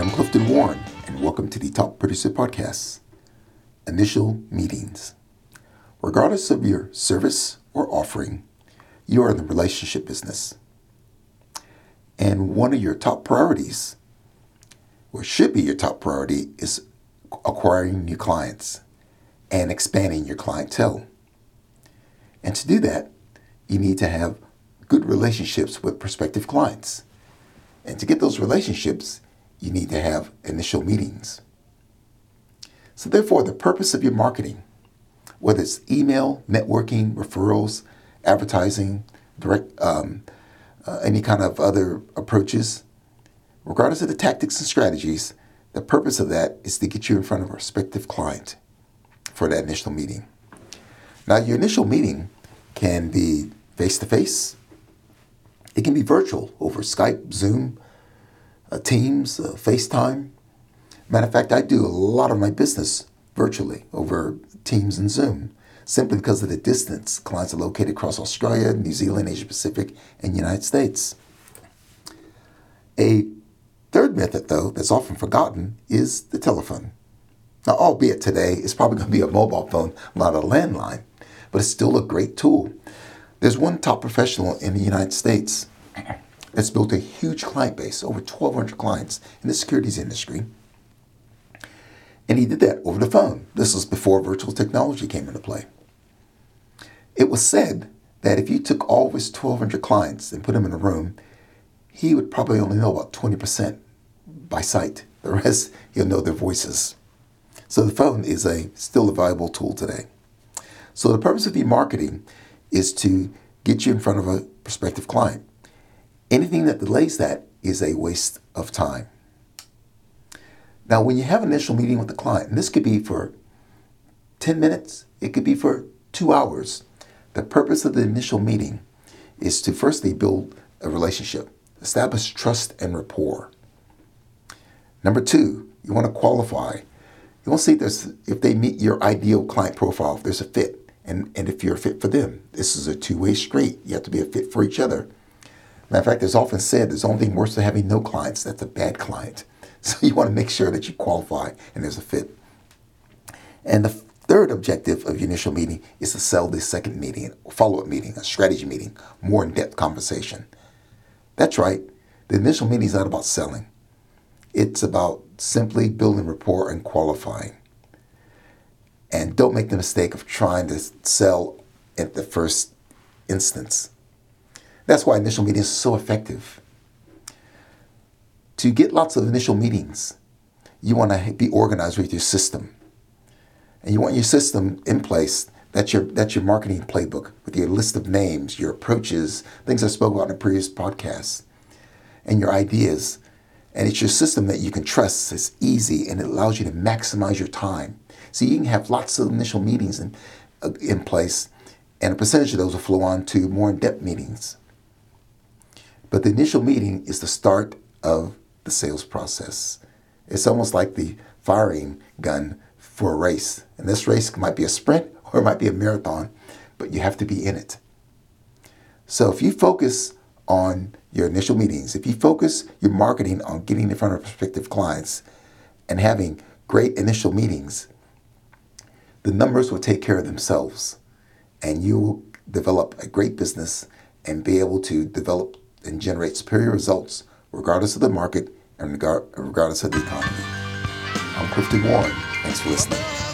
I'm Clifton Warren, and welcome to the Top Producer Podcast. Initial meetings. Regardless of your service or offering, you are in the relationship business. And one of your top priorities, or should be your top priority, is acquiring new clients and expanding your clientele. And to do that, you need to have good relationships with prospective clients. And to get those relationships, you need to have initial meetings. So, therefore, the purpose of your marketing, whether it's email, networking, referrals, advertising, direct, um, uh, any kind of other approaches, regardless of the tactics and strategies, the purpose of that is to get you in front of a prospective client for that initial meeting. Now, your initial meeting can be face to face, it can be virtual over Skype, Zoom, Teams, uh, FaceTime. Matter of fact, I do a lot of my business virtually over Teams and Zoom simply because of the distance. Clients are located across Australia, New Zealand, Asia Pacific, and United States. A third method, though, that's often forgotten is the telephone. Now, albeit today it's probably going to be a mobile phone, not a landline, but it's still a great tool. There's one top professional in the United States that's built a huge client base, over 1,200 clients in the securities industry. And he did that over the phone. This was before virtual technology came into play. It was said that if you took all of his 1,200 clients and put them in a room, he would probably only know about 20% by sight. The rest, he'll know their voices. So the phone is a still a valuable tool today. So the purpose of e-marketing is to get you in front of a prospective client. Anything that delays that is a waste of time. Now, when you have an initial meeting with the client, and this could be for 10 minutes, it could be for two hours, the purpose of the initial meeting is to firstly build a relationship, establish trust and rapport. Number two, you want to qualify. You want to see if, if they meet your ideal client profile, if there's a fit, and, and if you're a fit for them. This is a two way street. You have to be a fit for each other. Matter of fact, it's often said there's only thing worse than having no clients. That's a bad client. So you want to make sure that you qualify and there's a fit. And the third objective of your initial meeting is to sell this second meeting, follow up meeting, a strategy meeting, more in depth conversation. That's right. The initial meeting is not about selling, it's about simply building rapport and qualifying. And don't make the mistake of trying to sell at the first instance. That's why initial meetings are so effective. To get lots of initial meetings, you want to be organized with your system. And you want your system in place. That's your, that's your marketing playbook with your list of names, your approaches, things I spoke about in a previous podcast, and your ideas. And it's your system that you can trust. It's easy and it allows you to maximize your time. So you can have lots of initial meetings in, uh, in place, and a percentage of those will flow on to more in depth meetings. But the initial meeting is the start of the sales process. It's almost like the firing gun for a race. And this race might be a sprint or it might be a marathon, but you have to be in it. So if you focus on your initial meetings, if you focus your marketing on getting in front of prospective clients and having great initial meetings, the numbers will take care of themselves and you will develop a great business and be able to develop and generate superior results regardless of the market and regardless of the economy. I'm Clifton Warren. Thanks for listening.